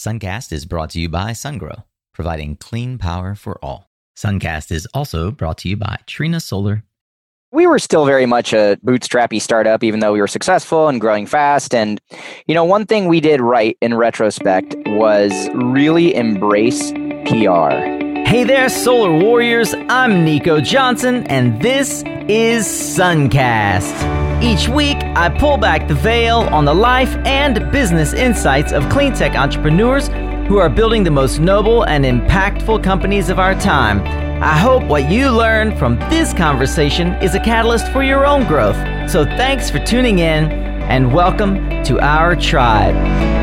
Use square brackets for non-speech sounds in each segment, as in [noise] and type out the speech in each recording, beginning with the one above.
Suncast is brought to you by SunGrow, providing clean power for all. Suncast is also brought to you by Trina Solar. We were still very much a bootstrappy startup, even though we were successful and growing fast. And, you know, one thing we did right in retrospect was really embrace PR. Hey there, Solar Warriors. I'm Nico Johnson, and this is Suncast. Each week, I pull back the veil on the life and business insights of clean tech entrepreneurs who are building the most noble and impactful companies of our time. I hope what you learn from this conversation is a catalyst for your own growth. So thanks for tuning in and welcome to our tribe.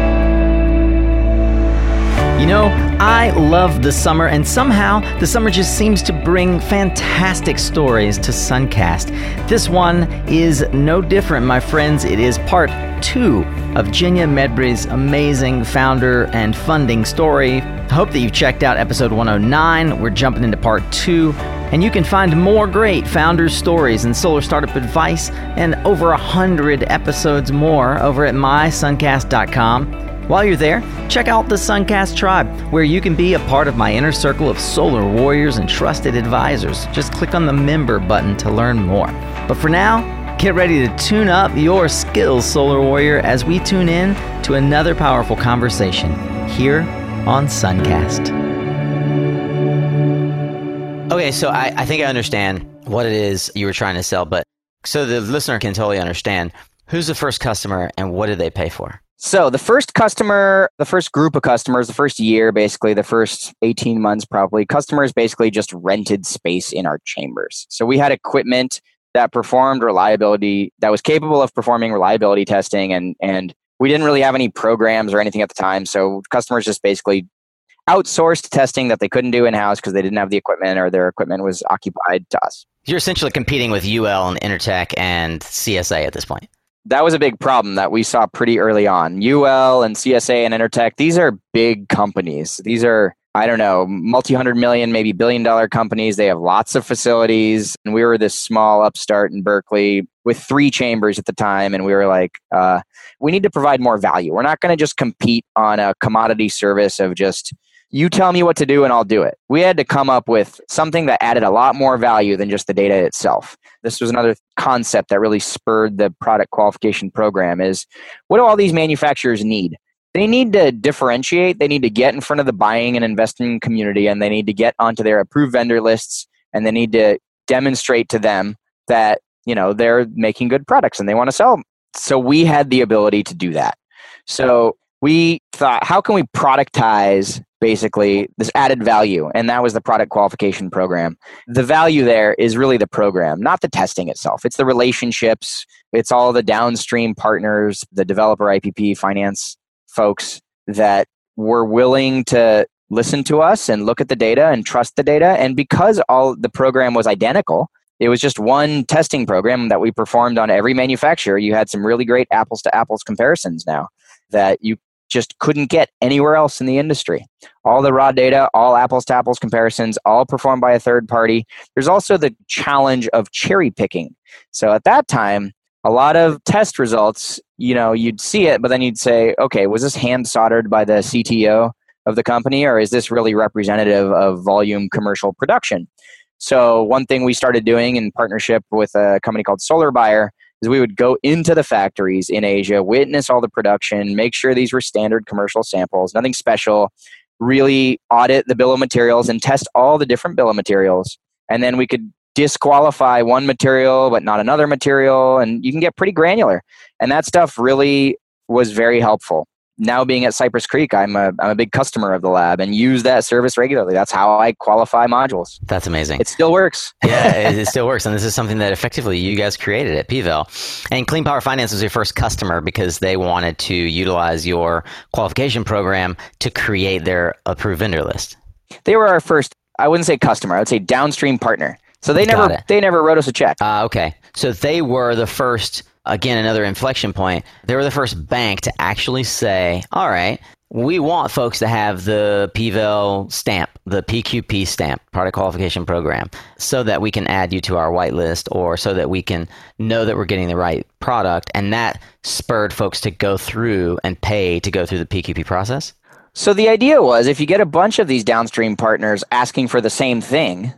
You know, I love the summer, and somehow the summer just seems to bring fantastic stories to Suncast. This one is no different, my friends. It is part two of Jenya Meydbray's amazing founder and funding story. I hope that you've checked out episode 109. We're jumping into part two. And you can find more great founders' stories and solar startup advice and over a hundred episodes more over at mysuncast.com. While you're there, check out the Suncast Tribe, where you can be a part of my inner circle of solar warriors and trusted advisors. Just click on the member button to learn more. But for now, get ready to tune up your skills, solar warrior, as we tune in to another powerful conversation here on Suncast. Okay, so I, I think I understand what it is you were trying to sell, but so the listener can totally understand who's the first customer and what did they pay for? So the first customer, the first group of customers, the first year, basically the first 18 months, probably customers basically just rented space in our chambers. So we had equipment that performed reliability, that was capable of performing reliability testing and, and we didn't really have any programs or anything at the time. So customers just basically outsourced testing that they couldn't do in house because they didn't have the equipment or their equipment was occupied to us. You're essentially competing with UL and Intertek and CSA at this point that was a big problem that we saw pretty early on. UL and CSA and Intertek, these are big companies. These are, I don't know, multi hundred million, maybe billion dollar companies. They have lots of facilities. And we were this small upstart in Berkeley with three chambers at the time. And we were like, uh, we need to provide more value. We're not going to just compete on a commodity service of just, you tell me what to do and I'll do it. We had to come up with something that added a lot more value than just the data itself. This was another concept that really spurred the product qualification program is what do all these manufacturers need? They need to differentiate, they need to get in front of the buying and investing community and they need to get onto their approved vendor lists and they need to demonstrate to them that, you know, they're making good products and they want to sell them. So we had the ability to do that. So we thought, how can we productize basically this added value? And that was the product qualification program. The value there is really the program, not the testing itself. It's the relationships, it's all the downstream partners, the developer, IPP, finance folks that were willing to listen to us and look at the data and trust the data. And because all the program was identical, it was just one testing program that we performed on every manufacturer. You had some really great apples to apples comparisons now that you just couldn't get anywhere else in the industry. All the raw data, all apples to apples comparisons, all performed by a third party. There's also the challenge of cherry picking. So at that time, a lot of test results, you know, you'd see it, but then you'd say, okay, was this hand soldered by the CTO of the company, or is this really representative of volume commercial production? So, one thing we started doing in partnership with a company called Solar Buyer is we would go into the factories in Asia, witness all the production, make sure these were standard commercial samples, nothing special, really audit the bill of materials and test all the different bill of materials. And then we could disqualify one material but not another material and you can get pretty granular. And that stuff really was very helpful now being at Cypress Creek, I'm a, I'm a big customer of the lab and use that service regularly. That's how I qualify modules. That's amazing. It still works. [laughs] yeah, it, still works. And this is something that effectively you guys created at PVEL. And Clean Power Finance was your first customer because they wanted to utilize your qualification program to create their approved vendor list. They were our first, I wouldn't say customer, I would say downstream partner. So they Got never it. they never wrote us a check. Uh, okay. So they were the first again, another inflection point. They were the first bank to actually say, all right, we want folks to have the PVEL stamp, the PQP stamp, product qualification program, so that we can add you to our whitelist or so that we can know that we're getting the right product. And that spurred folks to go through and pay to go through the PQP process. So the idea was if you get a bunch of these downstream partners asking for the same thing,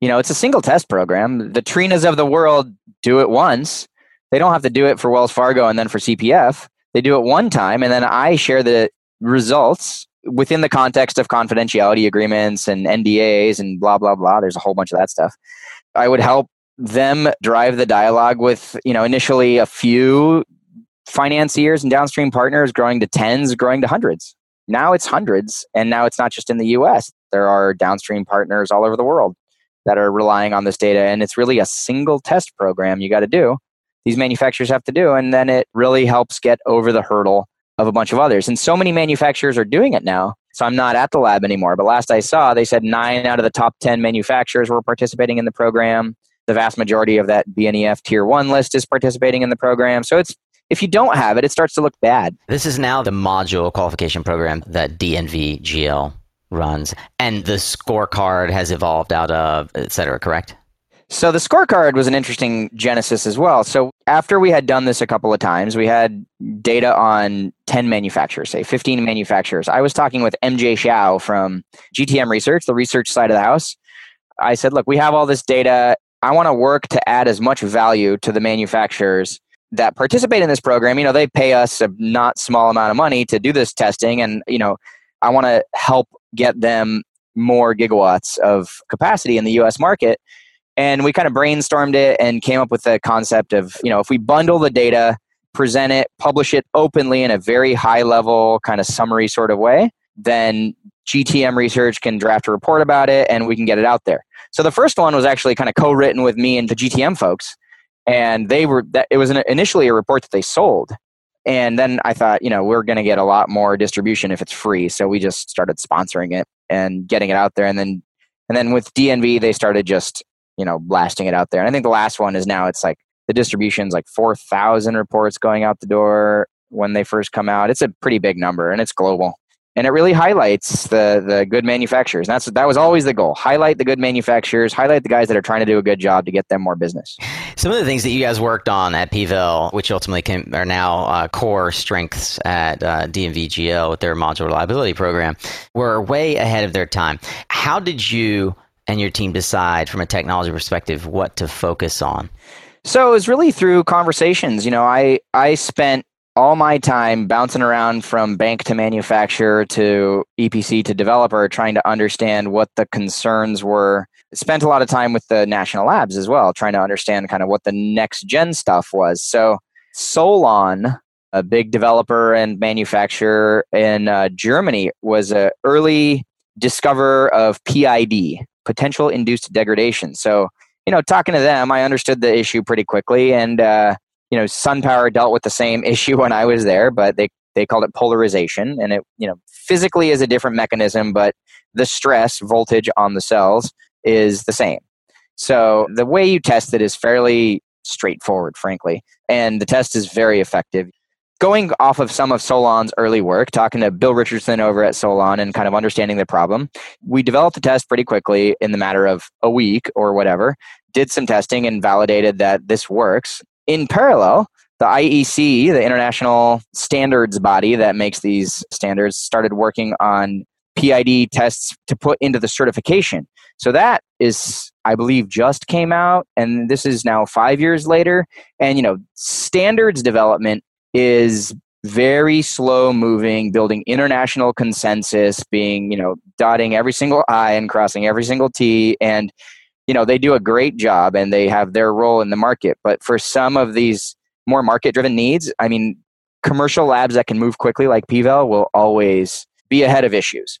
you know, it's a single test program. The Trinas of the world do it once. They don't have to do it for Wells Fargo and then for CPF. They do it one time, and then I share the results within the context of confidentiality agreements and NDAs and blah blah blah. There's a whole bunch of that stuff. I would help them drive the dialogue with you know initially a few financiers and downstream partners growing to tens growing to hundreds now it's hundreds and now it's not just in the us there are downstream partners all over the world that are relying on this data and it's really a single test program you got to do these manufacturers have to do and then it really helps get over the hurdle of a bunch of others and so many manufacturers are doing it now so i'm not at the lab anymore but last i saw they said 9 out of the top 10 manufacturers were participating in the program the vast majority of that BNEF tier 1 list is participating in the program so it's if you don't have it, it starts to look bad. This is now the module qualification program that DNV GL runs, and the scorecard has evolved out of, et cetera, correct? So the scorecard was an interesting genesis as well. So after we had done this a couple of times, we had data on 10 manufacturers, say 15 manufacturers. I was talking with MJ Shiao from GTM Research, the research side of the house. I said, look, we have all this data. I want to work to add as much value to the manufacturers that participate in this program, you know, they pay us a not small amount of money to do this testing. And, you know, I want to help get them more gigawatts of capacity in the US market. And we kind of brainstormed it and came up with the concept of, you know, if we bundle the data, present it, publish it openly in a very high level, kind of summary sort of way, then GTM research can draft a report about it and we can get it out there. So the first one was actually kind of co written with me and the GTM folks and they were that it was an, initially a report that they sold and then i thought you know we're going to get a lot more distribution if it's free so we just started sponsoring it and getting it out there and then and then with dnv they started just you know blasting it out there and i think the last one is now it's like the distribution's like 4000 reports going out the door when they first come out it's a pretty big number and it's global and it really highlights the the good manufacturers. And that's that was always the goal: highlight the good manufacturers, highlight the guys that are trying to do a good job to get them more business. Some of the things that you guys worked on at PVEL, which ultimately came, are now uh, core strengths at uh, DNVGL with their module reliability program, were way ahead of their time. How did you and your team decide, from a technology perspective, what to focus on? So it was really through conversations. You know, I I spent all my time bouncing around from bank to manufacturer to EPC to developer, trying to understand what the concerns were. Spent a lot of time with the national labs as well, trying to understand kind of what the next gen stuff was. So, Solon, a big developer and manufacturer in uh, Germany, was an early discoverer of PID, potential induced degradation. So, you know, talking to them, I understood the issue pretty quickly and uh, you know, SunPower dealt with the same [laughs] issue when I was there, but they they called it polarization, and it you know physically is a different mechanism, but the stress voltage on the cells is the same. So the way you test it is fairly straightforward, frankly, and the test is very effective. Going off of some of Solon's early work, talking to Bill Richardson over at Solon and kind of understanding the problem, we developed the test pretty quickly in the matter of a week or whatever. Did some testing and validated that this works in parallel, the IEC, the international standards body that makes these standards, started working on PID tests to put into the certification. So that is, I believe, just came out, and this is now five years later. And you know, standards development is very slow moving, building international consensus, being you know, dotting every single I and crossing every single T, and you know they do a great job and they have their role in the market. But for some of these more market driven needs i mean commercial labs that can move quickly like PVEL will always be ahead of issues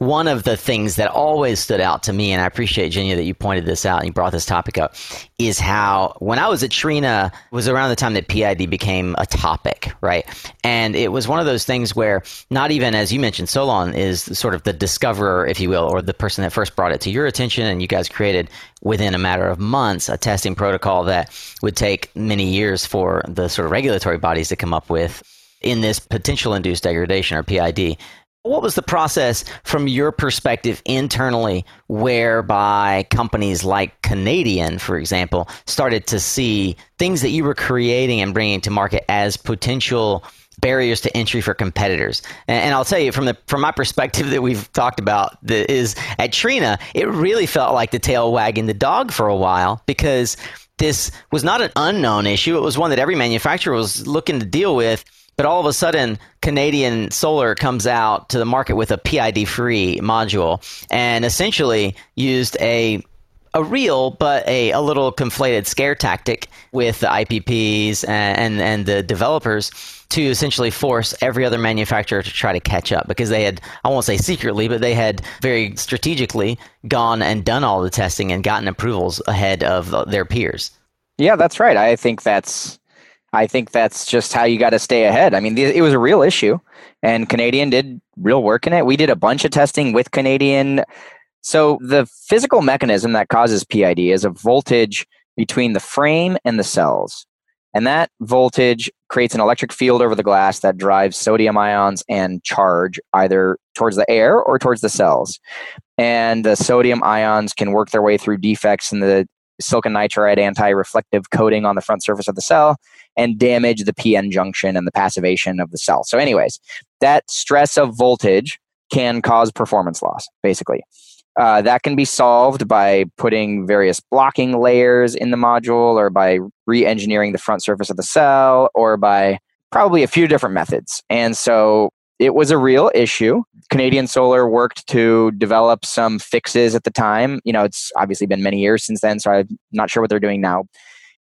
one of the things that always stood out to me, and I appreciate Jenya that you pointed this out and you brought this topic up, is how when I was at Trina was around the time that PID became a topic, right? And it was one of those things where not even as you mentioned, Solon is sort of the discoverer, if you will, or the person that first brought it to your attention, and you guys created within a matter of months a testing protocol that would take many years for the sort of regulatory bodies to come up with in this potential induced degradation or PID. What was the process from your perspective internally whereby companies like Canadian, for example, started to see things that you were creating and bringing to market as potential barriers to entry for competitors. And, I'll tell you from the from my perspective that we've talked about is at Trina, it really felt like the tail wagging the dog for a while because this was not an unknown issue. It was one that every manufacturer was looking to deal with. But all of a sudden, Canadian Solar comes out to the market with a PID free module and essentially used a a real but a, a little conflated scare tactic with the IPPs and, and, and the developers to essentially force every other manufacturer to try to catch up because they had, I won't say secretly, but they had very strategically gone and done all the testing and gotten approvals ahead of their peers. Yeah, that's right. I think that's I think that's just how you got to stay ahead. I mean, it was a real issue, and Canadian did real work in it. We did a bunch of testing with Canadian. So the physical mechanism that causes PID is a voltage between the frame and the cells. And that voltage creates an electric field over the glass that drives sodium ions and charge either towards the air or towards the cells. And the sodium ions can work their way through defects in the silicon nitride anti reflective coating on the front surface of the cell and damage the PN junction and the passivation of the cell. So, anyways, that stress of voltage can cause performance loss, basically. Uh, that can be solved by putting various blocking layers in the module or by re engineering the front surface of the cell or by probably a few different methods. And so it was a real issue. Canadian Solar worked to develop some fixes at the time. You know, it's obviously been many years since then, so I'm not sure what they're doing now.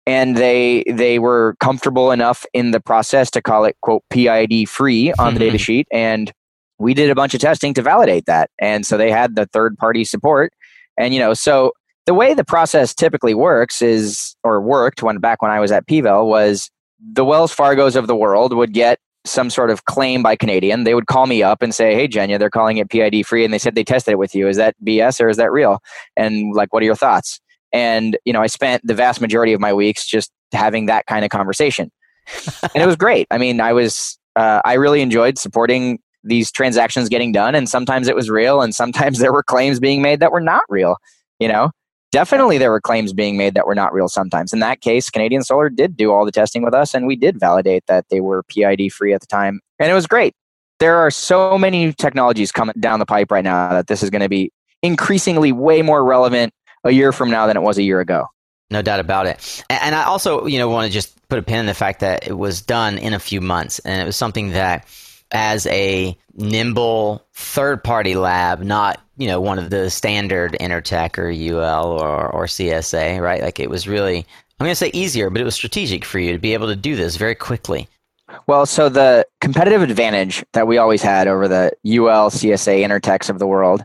And they they were comfortable enough in the process to call it quote PID free on the data mm-hmm. sheet and we did a bunch of testing to validate that. And so they had the third party support. And, you know, so the way the process typically works is, or worked when back when I was at PVEL, was the Wells Fargos of the world would get some sort of claim by Canadian. They would call me up and say, Hey, Jenya, they're calling it PID free. And they said they tested it with you. Is that BS or is that real? And like, what are your thoughts? And, you know, I spent the vast majority of my weeks just having that kind of conversation. and it was great. I mean, I was, uh, I really enjoyed supporting these transactions getting done and sometimes it was real and sometimes [laughs] there were claims being made that were not real you know definitely there were claims being made that were not real sometimes. In that case canadian solar did do all the testing with us and we did validate that they were pid free at the time and it was great. There are so many technologies coming down the pipe right now that this is going to be increasingly way more relevant a year from now than it was a year ago. No doubt about it. And I also, you know, want to just put a pin in the fact that it was done in a few months and it was something that as a nimble third party lab, not you know one of the standard Intertek or UL or, or CSA, right? Like it was really I'm going to say easier, but it was strategic for you to be able to do this very quickly. Well, so the competitive advantage that we always had over the UL, CSA, Interteks of the world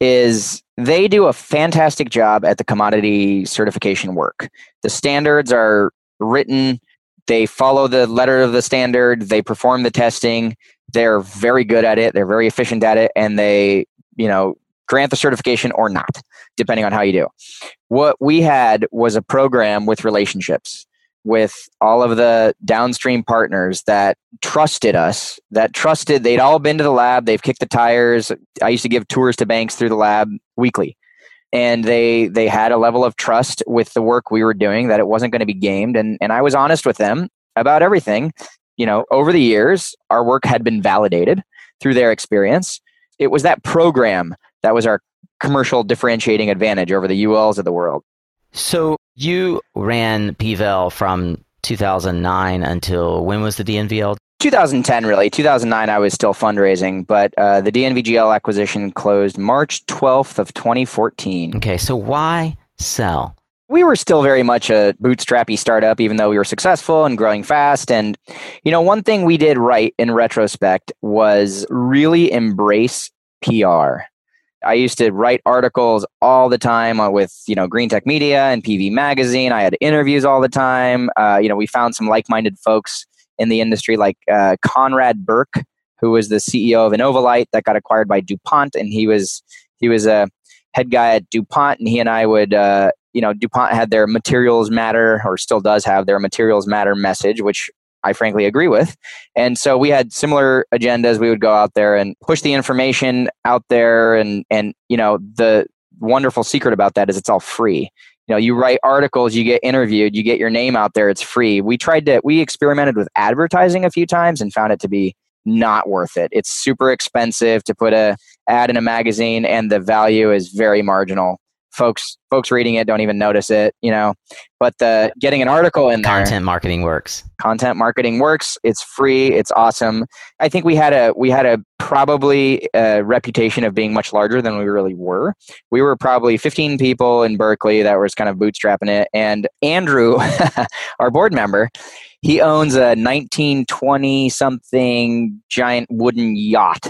is they do a fantastic job at the commodity certification work. The standards are written, they follow the letter of the standard, they perform the testing, they're very good at it they're very efficient at it and they you know grant the certification or not depending on how you do. What we had was a program with relationships with all of the downstream partners that trusted us that trusted they'd all been to the lab they've kicked the tires. I used to give tours to banks through the lab weekly. And they they had a level of trust with the work we were doing that it wasn't going to be gamed. And and I was honest with them about everything. You know, over the years, our work had been validated through their experience. It was that program that was our commercial differentiating advantage over the ULs of the world. So you ran PVEL from 2009 until when was the DNVL? 2010, really. 2009, I was still fundraising, but uh, the DNVGL acquisition closed March 12th of 2014. Okay, so why sell? we were still very much a bootstrappy startup, even though we were successful and growing fast. And, you know, one thing we did right in retrospect was really embrace PR. I used to write articles all the time uh, with, you know, Green Tech Media and PV Magazine. I had interviews all the time. Uh, you know, we found some like minded folks in the industry like uh, Conrad Burke, who was the CEO of Innovalight that got acquired by DuPont. And he was, he was a head guy at DuPont. And he and I would, uh, you know, DuPont had their materials matter, or still does have their materials matter message, which I frankly agree with. And so we had similar agendas. We would go out there and push the information out there. And, and, you know, the wonderful secret about that is it's all free. you know you write articles you get interviewed you get your name out there it's free we tried to we experimented with advertising a few times and found it to be not worth it it's super expensive to put a ad in a magazine and the value is very marginal folks folks reading it don't even notice it you know but the getting an article in there. content there, marketing works. Content marketing works. It's free. It's awesome. I think we had a we had a probably a reputation of being much larger than we really were. We were probably 15 people in berkeley that was kind of bootstrapping it. And andrew [laughs] our board member he owns a 1920 something giant wooden yacht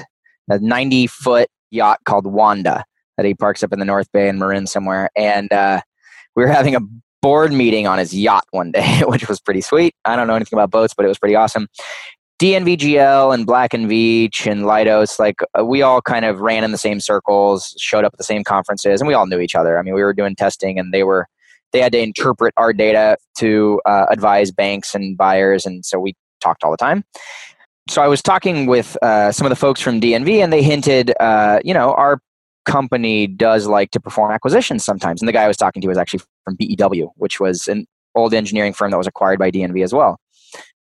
a 90 foot yacht called wanda that he parks up in the North Bay in Marin somewhere. And uh, we were having a board meeting on his yacht one day, [laughs] which was pretty sweet. I don't know anything about boats, but it was pretty awesome. DNVGL and Black and Veatch and Leidos, like uh, we all kind of ran in the same circles, showed up at the same conferences, and we all knew each other. I mean, we were doing testing, and they were they had to interpret our data to uh, advise banks and buyers, and so we talked all the time. So I was talking with uh, some of the folks from DNV, and they hinted, uh, you know, our company does like to perform acquisitions sometimes. And the guy I was talking to was actually from BEW, which was an old engineering firm that was acquired by DNV as well.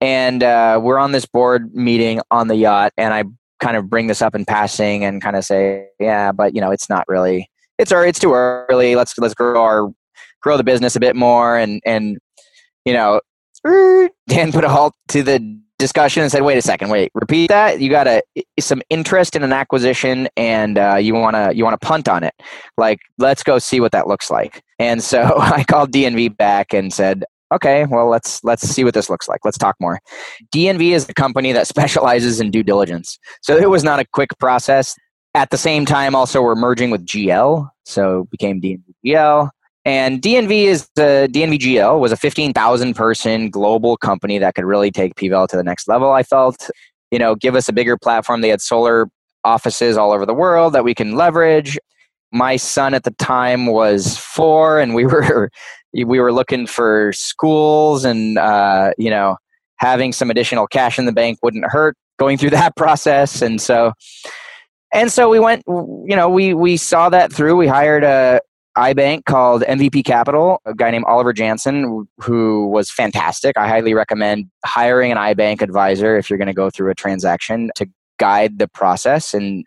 And uh, we're on this board meeting on the yacht, and I kind of bring this up in passing and kind of say, yeah, but you know, it's not really, it's early, it's too early. Let's let's grow our grow the business a bit more, and and you know, [laughs] Dan put a halt to the discussion and said, "Wait a second, wait, repeat that. You got a some interest in an acquisition, and uh, you want to you want to punt on it. Like, let's go see what that looks like." And so [laughs] I called DNV back and said, "Okay, well, let's let's see what this looks like. Let's talk more." DNV is the company that [laughs] specializes in due diligence, so it was not a quick process. At the same time, also we're merging with GL, so became DNV GL. And DNV is the DNVGL was a 15,000 person global company that could really take PVEL to the next level. I felt, you know, give us a bigger platform. They had solar offices all over the world that we can leverage. My son at the time was four, and we [laughs] were we were looking for schools, and uh, you know, having some additional cash in the bank wouldn't hurt. Going through [laughs] that process, and so and so we went you know we we saw that through we hired a iBank called MVP Capital, a guy named Oliver Jansen, who was fantastic. I highly recommend hiring an iBank advisor if you're going to go through a transaction to guide the process and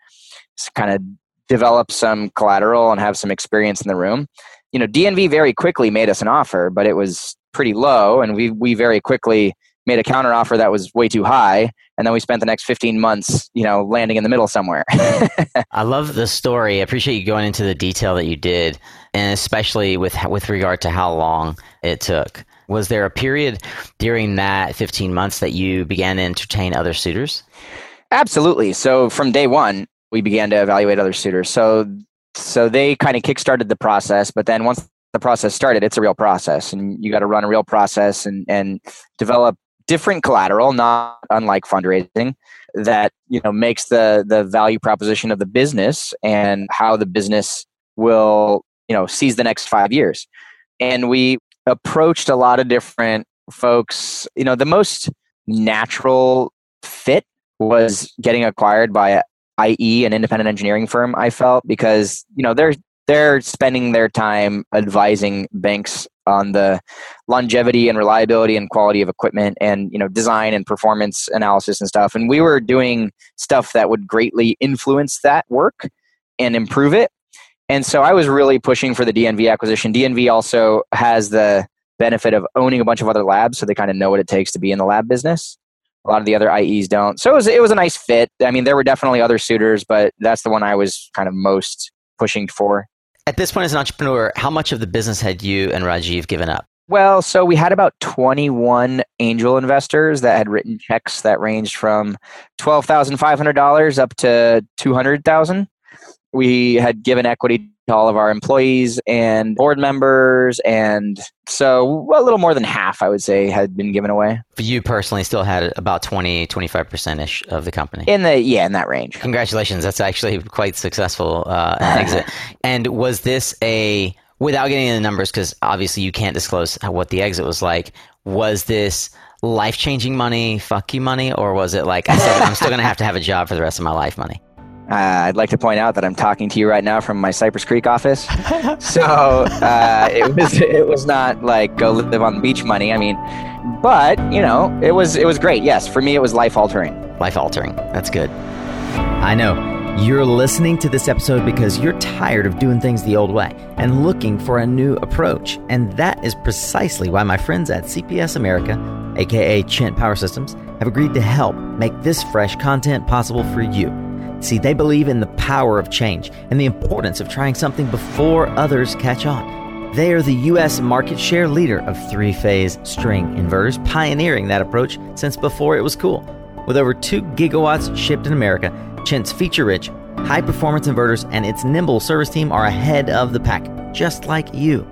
kind of develop some collateral and have some experience in the room. You know, DNV very quickly made us an offer, but it was pretty low, and we we very quickly made a counteroffer that was way too high and then we spent the next 15 months you know landing in the middle somewhere. [laughs] I love the story. I appreciate you going into the detail that you did and especially with with regard to how long it took. Was there a period during that 15 months that you began to entertain other suitors? Absolutely. So from day one we began to evaluate other suitors. So so they kind of kickstarted the process but then once the process started it's a real process and you got to run a real process and and develop different collateral, not unlike fundraising, that you know makes the the value proposition of the business and how the business will you know seize the next five years. And we approached a lot of different folks. You know, the most natural fit was getting acquired by IE, an independent engineering firm. I felt because you know they're they're spending their time advising banks on the longevity and reliability and quality of equipment and you know design and performance analysis and stuff. And we were doing stuff that would greatly influence that work and improve it. And so i was really pushing for the dnv acquisition. Dnv also has the benefit of owning a bunch of other labs so they kind of know what it takes to be in the lab business. A lot of the other ies don't. So it was, it was a nice fit. I mean there were definitely other suitors but that's the one i was kind of most pushing for at this point, as an entrepreneur, how much of the business had you and Rajiv given up? Well, so we had about 21 angel investors that had written checks that ranged from $12,500 up to 200,000. We had given equity all of our employees and board members and so a little more than half i would say had been given away. For you personally still had about 20 25% ish of the company. In the yeah in that range. Congratulations. That's actually quite successful uh, exit. [laughs] And was this a without getting into the numbers because obviously you can't disclose what the exit was like was this life changing money fuck you money or was it like I am still going to have to have a job for the rest of my life money Uh, I'd like to point out that I'm talking to you right now from my Cypress Creek office. [laughs] so uh, it was it was not like go live on the beach money. I mean, but you know, it was it was great. Yes, for me, it was life altering. Life altering. That's good. I know. You're listening to this episode because you're tired of doing things the old way and looking for a new approach. And that is precisely why my friends at CPS America, aka Chint Power Systems, have agreed to help make this fresh content possible for you. See, they believe in the power of change and the importance of trying something before others catch on. They are the U.S. market share leader of three phase string inverters, pioneering that approach since before it was cool. With over 2 gigawatts shipped in America, Chint's feature rich, high performance inverters and its nimble service team are ahead of the pack, just like you.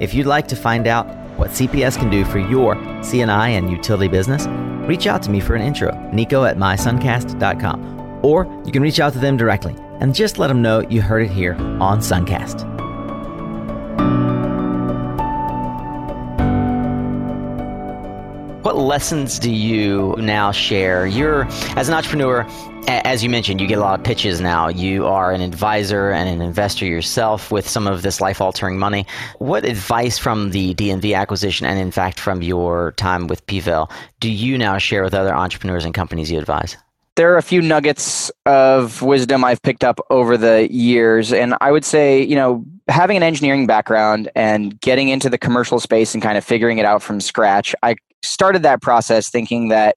If you'd like to find out what CPS can do for your CNI and utility business, reach out to me for an intro, nico at mysuncast.com. Or you can reach out to them directly and just let them know you heard it here on Suncast. What lessons do you now share? You're, as an entrepreneur, as you mentioned, you get a lot of pitches now. You are an advisor and an investor yourself with some of this life altering money. What advice from the DNV acquisition and, in fact, from your time with PVEL do you now share with other entrepreneurs and companies you advise? There are a few nuggets of wisdom I've picked up over the years. And I would say, you know, having an engineering background and getting into the commercial space and kind of figuring it out from scratch, I started that process thinking that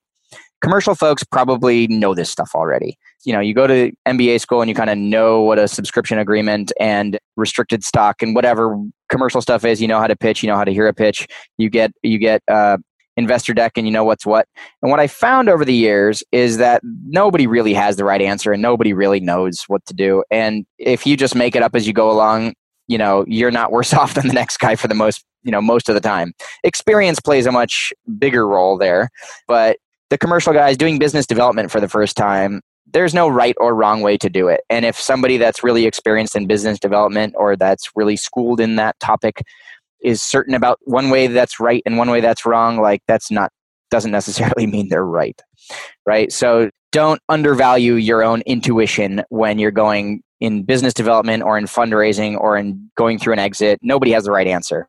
commercial folks probably know this stuff already. You know, you go to MBA school and you kind of know what a subscription agreement and restricted stock and whatever commercial stuff is. You know how to pitch. You know how to hear a pitch. You get you get uh, investor deck and you know what's what. And what I found over the years is that nobody really has the right answer and nobody really knows what to do. And if you just make it up as you go along, you know you're not worse [laughs] off than the next guy for the most you know most of the time experience plays a much bigger role there but the commercial guys doing business development for the first time there's no right or wrong way to do it and if somebody that's really experienced in business development or that's really schooled in that topic is certain about one way that's right and one way that's wrong like that's not doesn't necessarily [laughs] mean they're right right so don't undervalue your own intuition when you're going in business development or in fundraising or in going through an exit nobody has the right answer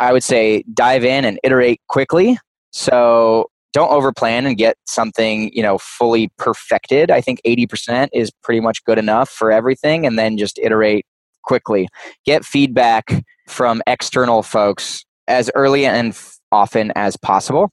I would say dive in and iterate quickly. So don't overplan and get something you know fully perfected. I think 80% is pretty much good enough for everything, and then just iterate quickly. Get feedback from external folks as early and often as possible.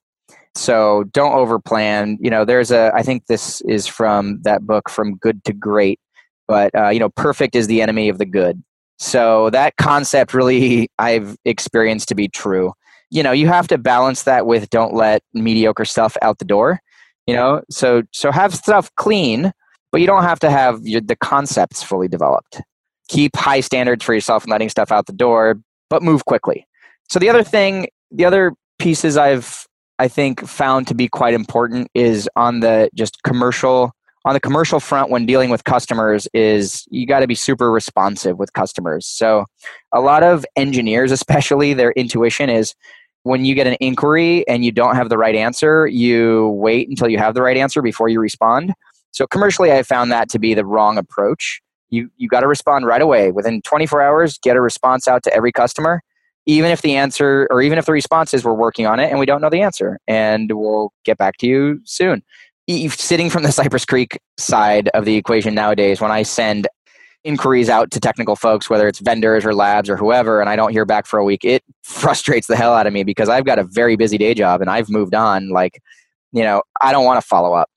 So don't overplan. You know, there's a. I think this is from that book, From Good to Great. But uh, you know, perfect is the enemy of the good. So that concept really [laughs] I've experienced to be true. You know, you have to balance that with don't let mediocre stuff out the door. You know, so so have stuff clean, but you don't have to have your, the concepts fully developed. Keep high standards for yourself and letting stuff out the door, but move quickly. So the other thing, the other pieces I've I think found to be quite important is on the just commercial on the commercial front when dealing with customers is you got to be super responsive with customers. So a lot of engineers [laughs] especially their intuition is when you get an inquiry and you don't have the right answer you wait until you have the right answer before you respond. So commercially i found that to be the wrong approach you you got to respond right away within 24 hours get a response out to every customer even if the answer or even if the response is we're working on it and we don't know the answer and we'll get back to you soon sitting from the [laughs] Cypress Creek side of the equation nowadays, when I send inquiries out to technical folks, whether it's vendors or labs or whoever, and I don't hear back for a week, it [laughs] frustrates the hell out of me because I've got a very busy day job and I've moved on. Like, you know, I don't want to follow up.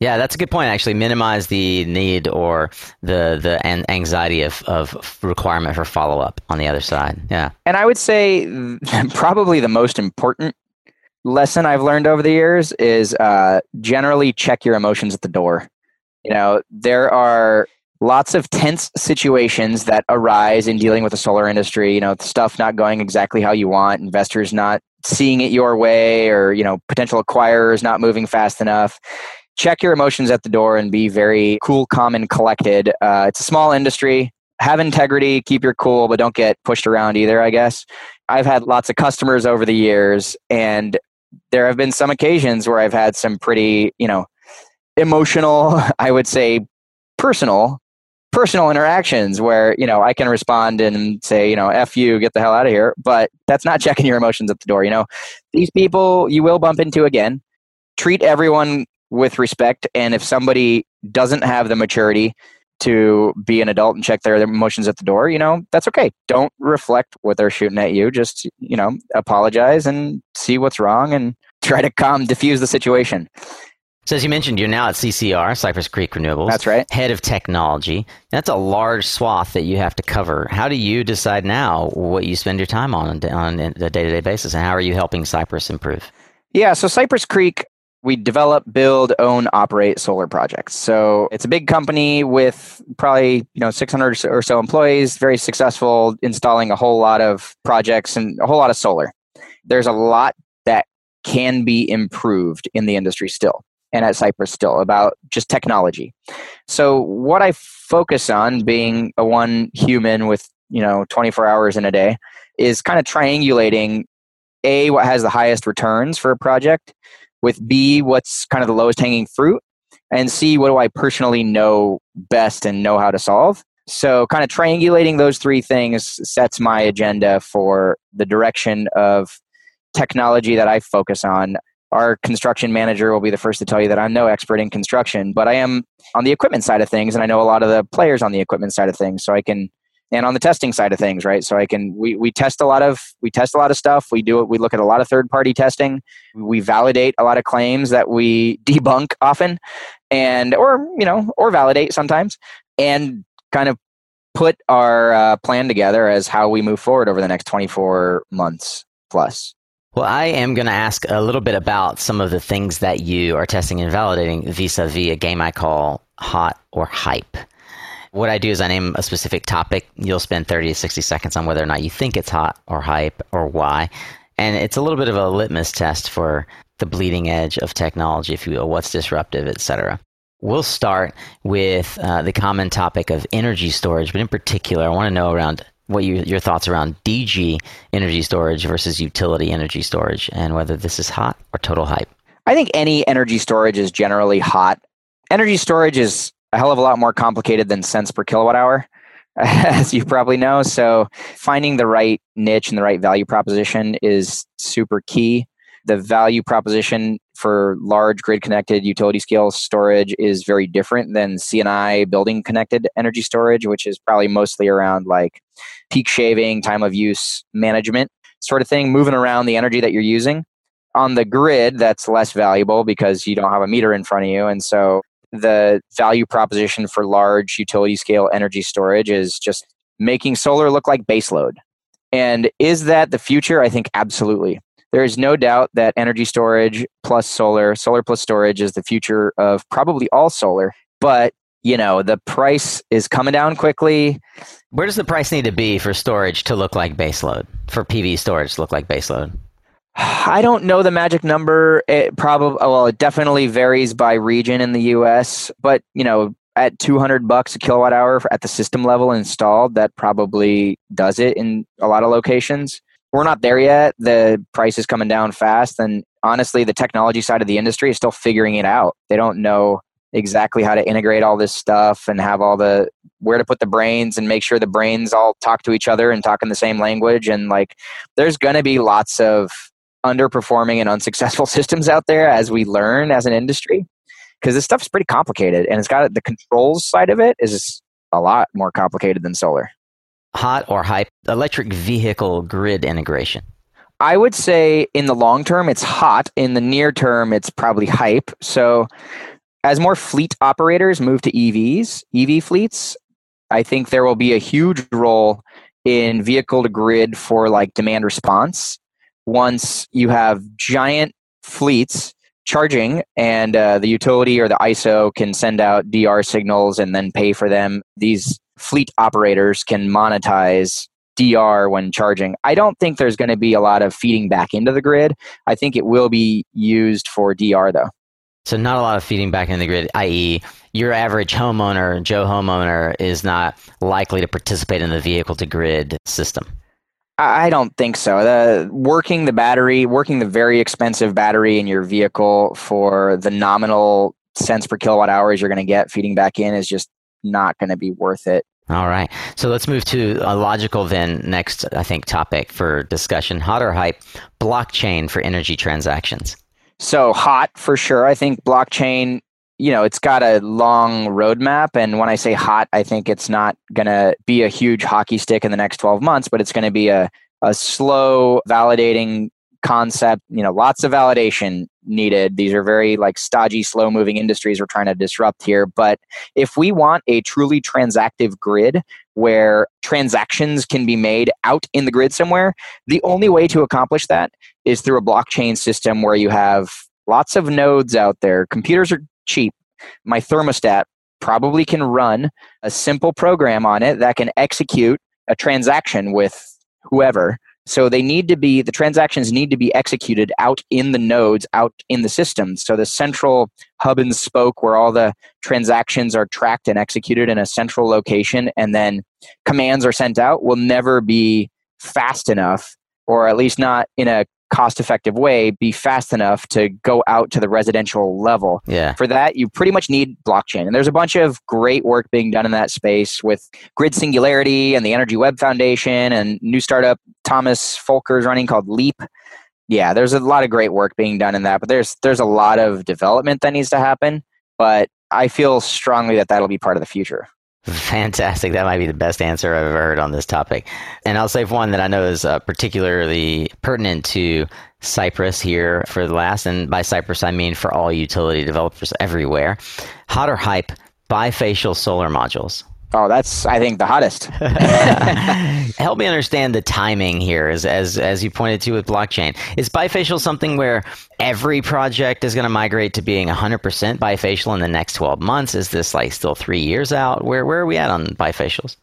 Yeah, that's a good point. Actually, minimize the need or the the anxiety of, of requirement for follow up on the other side. Yeah, and I would say [laughs] probably the most important lesson I've learned over the years is uh, generally check your emotions at the door. You know, there are lots of tense situations that arise in dealing with the solar industry. You know, stuff not going exactly how you want, investors not seeing it your way, or you know, potential acquirers not moving fast enough. Check your emotions at the door and be very cool, calm, and collected. Uh, it's a small industry. Have integrity, keep your cool, but don't get pushed around either. I guess I've had lots of customers over the years, and there have been some occasions where I've had some pretty, you know, emotional, [laughs] I would say personal personal interactions where you know I can respond and say you know f you get the hell out of here, but that's not [laughs] checking your emotions at the door. You know, these people you will bump into again. Treat everyone with respect, and if somebody doesn't have the maturity to be an adult and check their, emotions at the door, you know, that's okay. Don't reflect what they're shooting at you. Just, you know, apologize and see what's wrong and [laughs] try to calm, diffuse the situation. So, as you mentioned, you're now at CCR, Cypress Creek Renewables. That's right. Head of technology. That's a large swath that you have to cover. How do you decide now what you spend your time on on a day to day basis, and how are you helping Cypress improve? Yeah, so Cypress Creek, we develop, build, own, operate solar projects. So it's a big company with probably you know 600 or so employees, very successful, installing a whole lot of projects and a whole lot of solar. There's a lot that can be improved in the industry still and at Cypress still about just technology. So what I focus on being a one human with, you know, 24 hours in a day is kind of triangulating A what has the highest returns for a project with B what's kind of the lowest hanging fruit and C what do I personally know best and know how to solve. So kind of triangulating those three things sets my agenda for the direction of technology that I focus on our construction manager will be the first to tell you that I'm no expert in construction, but I am on the equipment side of things, and I know a lot of the players on the equipment side of things. So I can, and on the testing side of things, right? So I can, we, we test a lot of, we test a lot of stuff. We do it. We look at a lot of third party testing. We validate a lot of claims that we [laughs] debunk often, and or you know, or validate sometimes, and kind of put our uh, plan together as how we move forward over the next 24 months plus. Well, I am going to ask a little bit about some of the things that you are testing and validating vis a vis a game I call hot or hype. What I do is I name a specific topic. You'll spend 30 to 60 seconds on whether or not you think it's hot or hype or why. And it's a little bit of a litmus test for the bleeding edge of technology, if you will, what's disruptive, etc. We'll start with uh, the common topic of energy storage, but in particular, I want to know around what you, your thoughts around DG energy storage versus utility energy storage and whether this is hot or total hype. I think any energy storage is generally hot. Energy storage is a hell of a lot more complicated than cents per kilowatt hour, [laughs] as you probably know. So, finding the right niche and the right value proposition is super key. The value proposition for large grid connected utility scale storage is very different than CNI building connected energy storage, which is probably mostly around like peak shaving, time of use management sort of thing, moving around the energy that you're using. On the grid, that's less valuable because you don't have a meter in front of you. And so the value proposition for large utility scale energy storage is just making solar look like baseload. And is that the future? I think absolutely. There is no doubt that energy storage plus solar, solar plus storage is the future of probably all solar. But, you know, the price is coming down quickly. Where does the price need to be for storage to look like baseload, for PV storage to look like baseload? I don't know the magic number. It probably oh, well, it definitely varies by region in the U.S. But you know, at 200 bucks a kilowatt hour at the system level installed, that probably does it in a lot of locations we're not there yet. The price is coming down fast. And honestly, the technology side of the industry is still figuring it out. They don't know exactly how to integrate all this stuff and have all the where to put the brains and make sure the brains all talk to each other and talk in the same language. And like, there's going to be lots of underperforming and unsuccessful [laughs] systems out there as we learn as an industry because this stuff is pretty complicated and it's got the controls side of it is a lot more complicated than solar hot or hype electric vehicle grid integration? I would say in the long term, it's hot. In the near term, it's probably hype. So, as more fleet operators move to EVs, EV fleets, I think there will be a huge role in vehicle to grid for like demand response. Once you have giant fleets charging and uh, the utility or the ISO can send out DR signals and then pay for them, these fleet operators can monetize DR when charging. I don't think there's going to be a lot of feeding back into the grid. I think it will be used for DR though. So not a lot of feeding back into the grid, i.e., your average homeowner, Joe homeowner, is not likely to participate in the vehicle to grid system. I don't think so. The working the battery, working the very expensive battery in your vehicle for the nominal cents per kilowatt hours you're going to get feeding back in is just not going to be worth it. All right. So let's move to a logical then next, I think, topic for discussion. Hot or hype, blockchain for energy transactions. So hot for sure. I think blockchain, you know, it's got a long roadmap. And when I say hot, I think it's not going to be a huge hockey stick in the next 12 months, but it's going to be a, a slow validating concept you know lots of validation needed these are very like stodgy slow moving industries we're trying to disrupt here but if we want a truly transactive grid where transactions can be made out in the grid somewhere the only way to accomplish that is through a blockchain system where you have lots of nodes out there computers are cheap my thermostat probably can run a simple program on it that can execute a transaction with whoever so they need to be, the transactions need to be executed out in the nodes, out in the system. So the central hub and spoke where all the transactions are tracked and executed in a central location and then commands are sent out will never be fast enough, or at least not in a cost effective way be fast enough to go out to the residential level. Yeah. For that, you pretty much need blockchain. And there's a bunch of great work being done in that space with Grid Singularity and the Energy Web Foundation and new startup Thomas Folker is running called Leap. Yeah, there's a lot of great work being done in that, but there's there's a lot of development that needs to happen. But I feel strongly that that'll be part of the future. Fantastic. That might be the best answer I've ever heard on this topic. And I'll save one that I know is uh, particularly pertinent to Cypress here for the last. And by Cypress, I mean for all utility developers everywhere. Hot or hype bifacial solar modules. Oh, that's I think the hottest. [laughs] [laughs] Help me understand the timing here, as as as you pointed to with blockchain. Is bifacial something where every project is going to migrate to being 100% bifacial in the next 12 months? Is this like still three years out? Where where are we at on bifacials?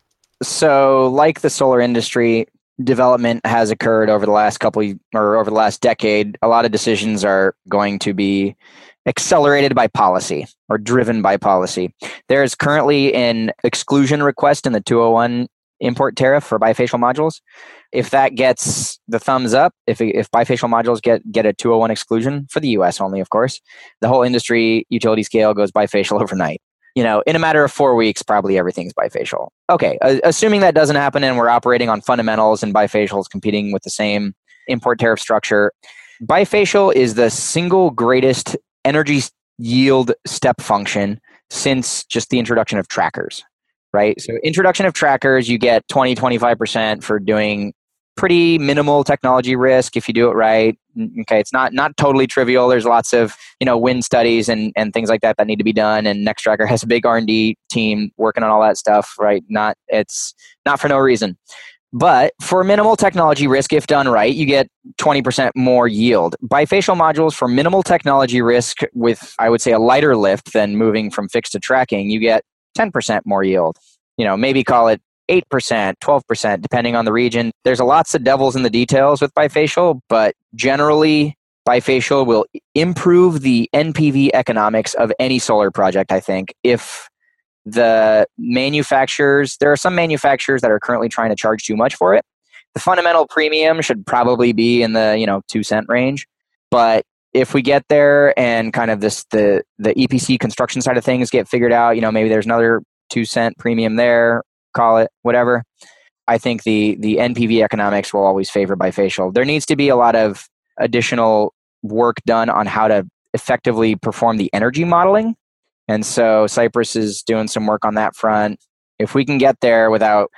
So, like the solar industry, development has occurred over the last couple or over the last decade. A lot of decisions are going to be accelerated by policy or driven by policy. There is currently an exclusion request in the 201 import tariff for bifacial modules. If that gets the thumbs up, if, if bifacial modules get, get a 201 exclusion for the US only, of course, the whole industry utility scale goes bifacial [laughs] overnight. You know, in a matter of four weeks, probably everything's bifacial. Okay, assuming that doesn't happen and we're operating on fundamentals and bifacials competing with the same import tariff structure, bifacial is the single greatest energy yield step function since just the introduction of trackers right? So introduction of trackers you get 20 25% for doing pretty minimal technology risk if you do it right. Okay it's not not totally trivial. There's lots of you know wind studies and and things like that that need to be done and NEXTracker has a big r&d team working on all that stuff right? Not it's not for no reason but for minimal technology risk, if done right, you get 20% more yield. Bifacial modules for minimal technology risk with, I would say, a lighter lift than moving from fixed to tracking, you get 10% more yield. You know, maybe call it 8%, 12%, depending on the region. There's a lots of devils in the details with bifacial, but generally, bifacial will improve the NPV economics of any solar project, I think, if the manufacturers there are some manufacturers that are currently trying to charge too much for it. The fundamental premium should probably be in the you know two cent range. But if we get there and kind of this the the epc construction side of things get figured out you know maybe there's another two cent premium there call it whatever i think the the npv economics will always favor bifacial. There needs to be a lot of additional work done on how to effectively perform the energy modeling and so Cypress is doing some work on that front. If we can get there without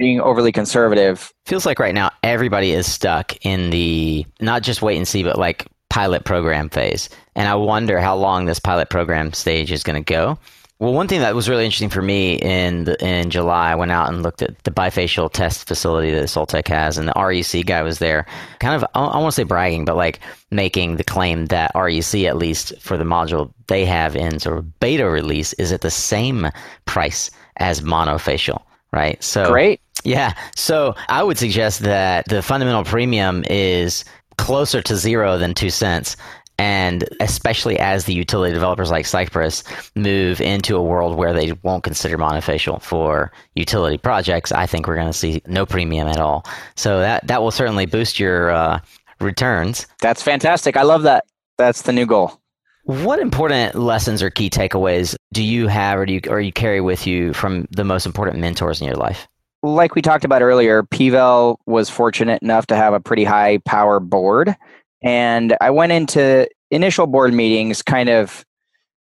being overly conservative. Feels like right now everybody is stuck in the not just wait and see, but like pilot program phase. And I wonder how long this pilot program stage is going to go. Well, one thing that was really interesting for me in the, in July, I went out and looked at the bifacial test facility that Soltec has, and the REC guy was there, kind of I, I want to say bragging, but like making the claim that REC, at least for the module they have in sort of beta release, is at the same price as monofacial, right? So great, yeah. So I would suggest that the fundamental premium is closer to zero than two cents and especially as the utility developers like Cypress move into a world where they won't consider monofacial for utility projects, I think we're going to see no premium at all. So that that will certainly boost your uh, returns. That's fantastic. I love that. That's the new goal. What important lessons or key takeaways do you have or do you or you carry with you from the most important mentors in your life? Like we talked about earlier, PVEL was fortunate enough to have a pretty high power board. And I went into initial board meetings kind of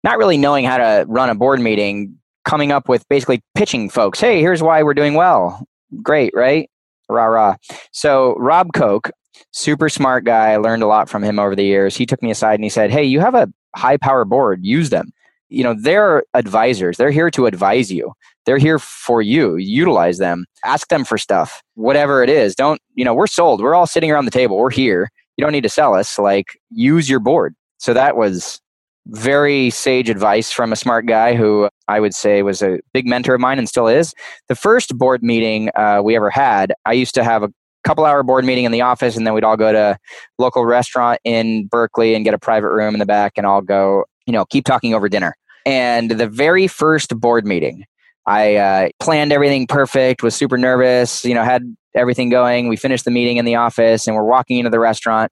not really knowing how to run a board meeting, coming up with basically pitching folks, hey, here's why we're doing well. Great, right? Rah rah. So Rob Koch, super smart guy, I learned a lot from him over the years. He took me aside and he said, Hey, you have a high power board, use them. You know, they're advisors. They're here to advise you. They're here for you. Utilize them. Ask them for stuff. Whatever it is. Don't, you know, we're sold. We're all sitting around the table. We're here. You don't need to sell us. Like, use your board. So that was very sage advice from a smart guy who I would say was a big mentor of mine and still is. The first board meeting uh, we ever had, I used to have a couple hour board meeting in the office, and then we'd all go to local restaurant in Berkeley and get a private room in the back, and all go, you know, keep talking over dinner. And the very first board meeting, I uh, planned everything perfect, was super nervous, you know, had everything going. We finished the meeting in the office, and we're walking into the restaurant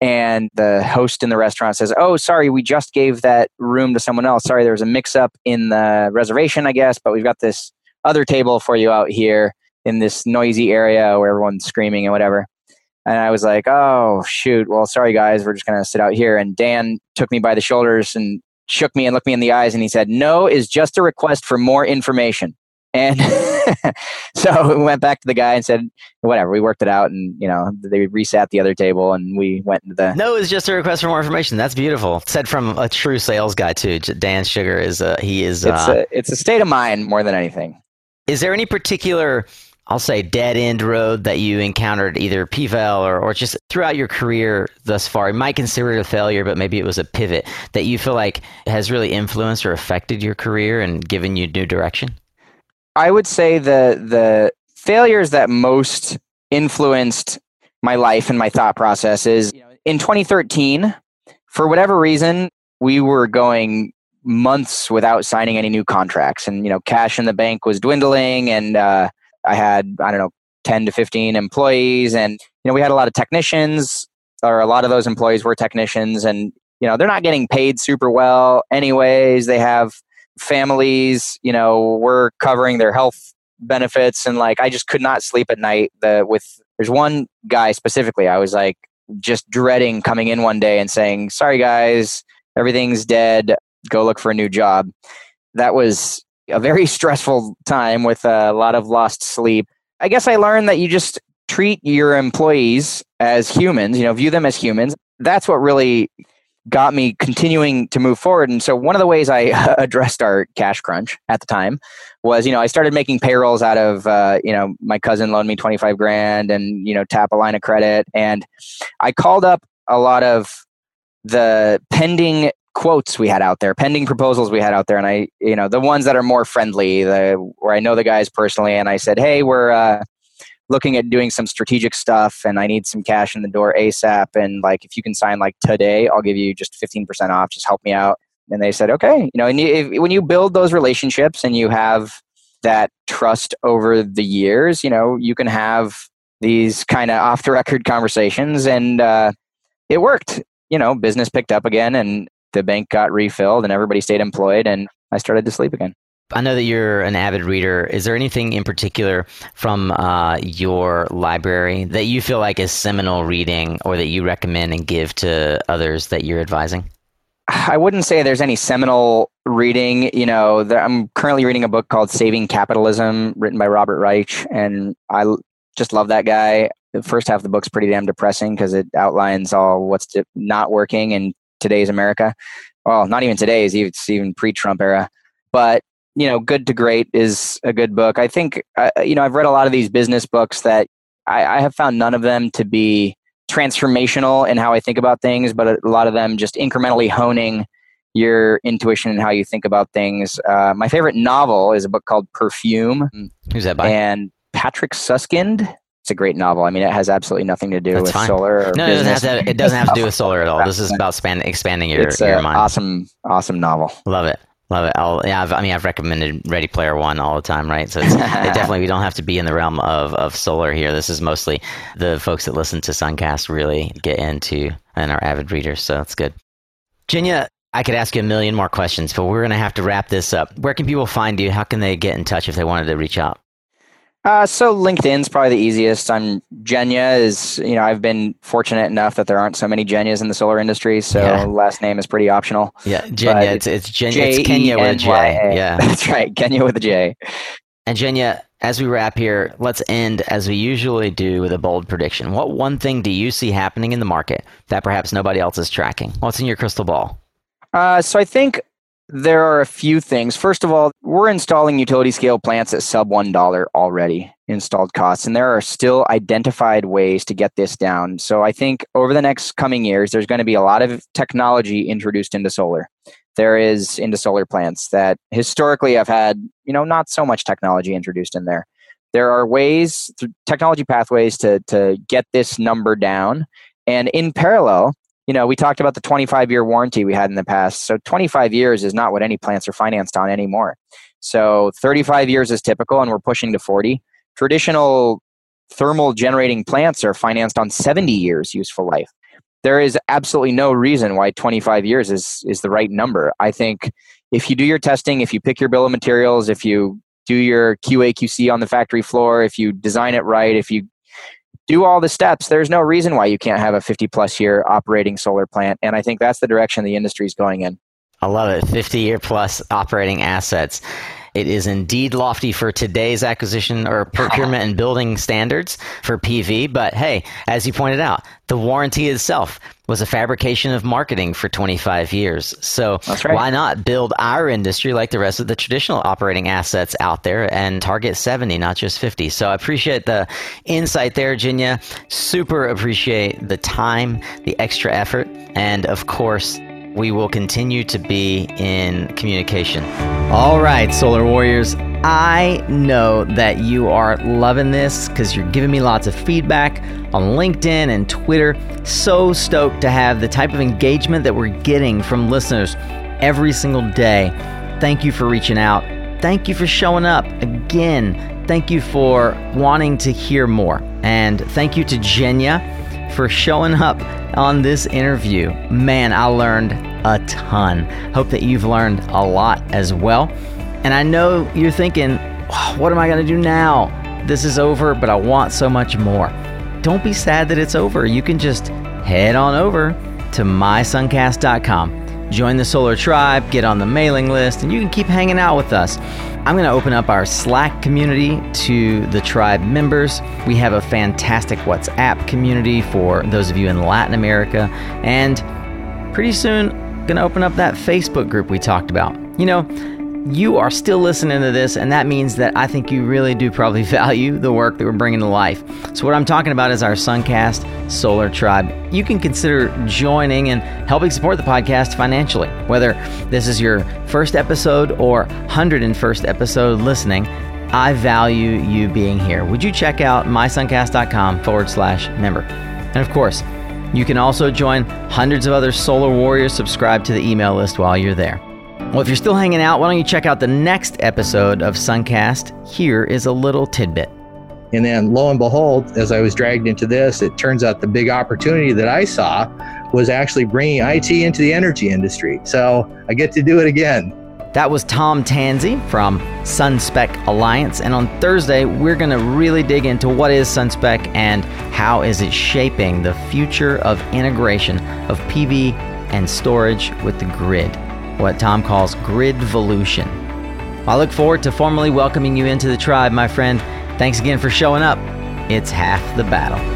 and the host in the restaurant says, "Oh, sorry, we just gave that room to someone else. Sorry, there was a mix-up in the reservation, I guess, but we've got this other table for you out here in this noisy area where everyone's screaming and whatever." And I was like, "Oh, shoot. Well, sorry guys, we're just going to sit out here." And Dan took me by the shoulders and shook me and looked me in the eyes and he said, "No is just a request for more information." And [laughs] so we went back to the guy and said, whatever, we worked it out. And, you know, they resat the other table and we went into the. No, it's just a request for more information. That's beautiful. Said from a true sales guy, too. Dan Shugar is, uh, he is. Uh, it's, a, it's a state of mind more than anything. Is there any particular, I'll say, dead end road that you encountered either PVEL or, or just throughout your career thus far? You might consider it a failure, but maybe it was a pivot that you feel like has really influenced or affected your career and given you new direction? I would say the the failures that most influenced my life and my thought process is in 2013 for whatever reason we were going months without signing any new contracts. And you know cash in the bank was dwindling and uh, i had i don't know 10 to 15 employees and you know we had a lot of technicians or a lot of those employees were technicians and you know they're not getting paid super well anyways. They have families, you know, we're covering their health benefits and like I just could not sleep at night the with there's one guy specifically I was like just dreading coming in one day and saying, "Sorry guys, everything's dead. Go look for a new job." That was a very [laughs] stressful time with a lot of lost sleep. I guess I learned that you just treat your employees as humans, you know, view them as humans. That's what really got me continuing to move forward. And so one of the ways I [laughs] addressed our cash crunch at the time was, you know, I started making payrolls out of, uh, you know, my cousin loaned me 25 grand and, you know, tap a line of credit. And I called up a lot of the pending quotes we had out there, pending proposals we had out there. And I, you know, the ones that are more friendly, the, where I know the guys personally. And I said, Hey, we're, uh, looking at doing some strategic stuff and I need some cash in the door ASAP. And like, if you can sign like today, I'll give you just 15% off. Just help me out. And they said, okay. You know, and you, if, when you build those relationships and you have that trust over the years, you know, you can have these kind of off the record conversations and uh, it worked. You know, business picked up again and the bank got refilled and everybody stayed employed and I started to sleep again. I know that you're an avid reader. Is there anything in particular from uh, your library that you feel like is seminal reading or that you recommend and give to others that you're advising? I wouldn't say there's any seminal reading. You know, I'm currently reading a book called Saving Capitalism, written by Robert Reich, and I just love that guy. The first half of the book's pretty damn depressing because it outlines all what's not working in today's America. Well, not even today's, it's even pre-Trump era. But you know, Good to Great is a good book. I think, uh, you know, I've read a lot of these business books that I, I, have found none of them to be transformational in how I think about things, but a lot of them just incrementally honing your intuition and how you think about things. Uh, my favorite novel is a book called Perfume. Who's that by? And Patrick Suskind. It's a great novel. I mean, it has absolutely nothing to do That's with fine. solar. no, it doesn't, have to, it doesn't have to do [laughs] with solar at all. This is about span, expanding your, it's your mind. Awesome, awesome novel. Love it. Love it. I'll, yeah, I've, i mean, I've recommended Ready Player One all the time, right? So it's, [laughs] it definitely we don't have to be in the realm of, of solar here. This is mostly the folks that listen to Suncast really get into and are avid readers. So that's good. Jenya, I could ask you a million more questions, but we're going to have to wrap this up. Where can people find you? How can they get in touch if they wanted to reach out? Uh, so LinkedIn's probably the easiest. I'm Jenya is you know I've been fortunate enough that there aren't so many Jenyas in the solar industry, so yeah. last name is pretty optional. Yeah, Jenya. It's it's Jenya. It's Kenya with a J. Yeah, [laughs] that's right, Kenya with a J. And Jenya, as we wrap here, let's end as we usually do with a bold prediction. What one thing do you see happening in the market that perhaps nobody else is tracking? What's in your crystal ball? Uh, so I think there are a few things. First of all, we're installing utility scale plants at sub $1 already installed costs, and there are still identified ways to get this down. So I think over the next coming years, there's going to be a lot of technology introduced into solar. There is into solar plants that historically have had, you know, not so much technology introduced in there. There are ways, technology pathways to, to get this number down. And in parallel, you know, we talked about the 25 year warranty we had in the past. So 25 years is not what any plants are financed on anymore. So 35 years is typical, and we're pushing to 40. Traditional thermal generating plants are financed on 70 years useful life. There is absolutely no reason why 25 years is, is the right number. I think if you do your testing, if you pick your bill of materials, if you do your QA QC on the factory floor, if you design it right, if you do all the steps, there's no reason why you can't have a 50 plus year operating solar plant. And I think that's the direction the industry is going in. I love it. 50 year plus operating assets. It is indeed lofty for today's acquisition or procurement and building standards for PV. But hey, as you pointed out, the warranty itself was a fabrication of marketing for 25 years. So right. why not build our industry like the rest of the traditional operating assets out there and target 70, not just 50? So I appreciate the insight there, Jenya. Super appreciate the time, the extra effort, and of course, we will continue to be in communication. All right, Solar Warriors. I know that you are loving this because you're giving me lots of feedback on LinkedIn and Twitter. So stoked to have the type of engagement that we're getting from listeners every single day. Thank you for reaching out. Thank you for showing up. Again, thank you for wanting to hear more. And thank you to Jenya for showing up on this interview. Man, I learned a ton. Hope that you've learned a lot as well. And I know you're thinking, what am I going to do now? This is over, but I want so much more. Don't be sad that it's over. You can just head on over to mysuncast.com Join the Solar Tribe, get on the mailing list, and you can keep hanging out with us. I'm going to open up our Slack community to the tribe members. We have a fantastic WhatsApp community for those of you in Latin America, and pretty soon, going to open up that Facebook group we talked about. You know, you are still listening to this, and that means that I think you really do probably [laughs] value the work that we're bringing to life. So, what I'm talking about is our Suncast Solar Tribe. You can consider joining and helping support the podcast financially, whether this is your first episode or 101st episode listening. I value you being here. Would you check out mysuncast.com forward slash member? And of course, you can also join hundreds of other solar warriors subscribed to the email list while you're there. Well, if you're still hanging out, why don't you check out the next episode of Suncast? Here is a little tidbit. And then lo and behold, as I was dragged into this, it turns out the big opportunity that I saw was actually bringing IT into the energy industry. So I get to do it again. That was Tom Tansy from SunSpec Alliance. And on Thursday, we're going to really dig into what is SunSpec and how is it shaping the future of integration of PV and storage with the grid what Tom calls gridvolution. I look forward to formally welcoming you into the tribe, my friend. Thanks again for showing up. It's half the battle.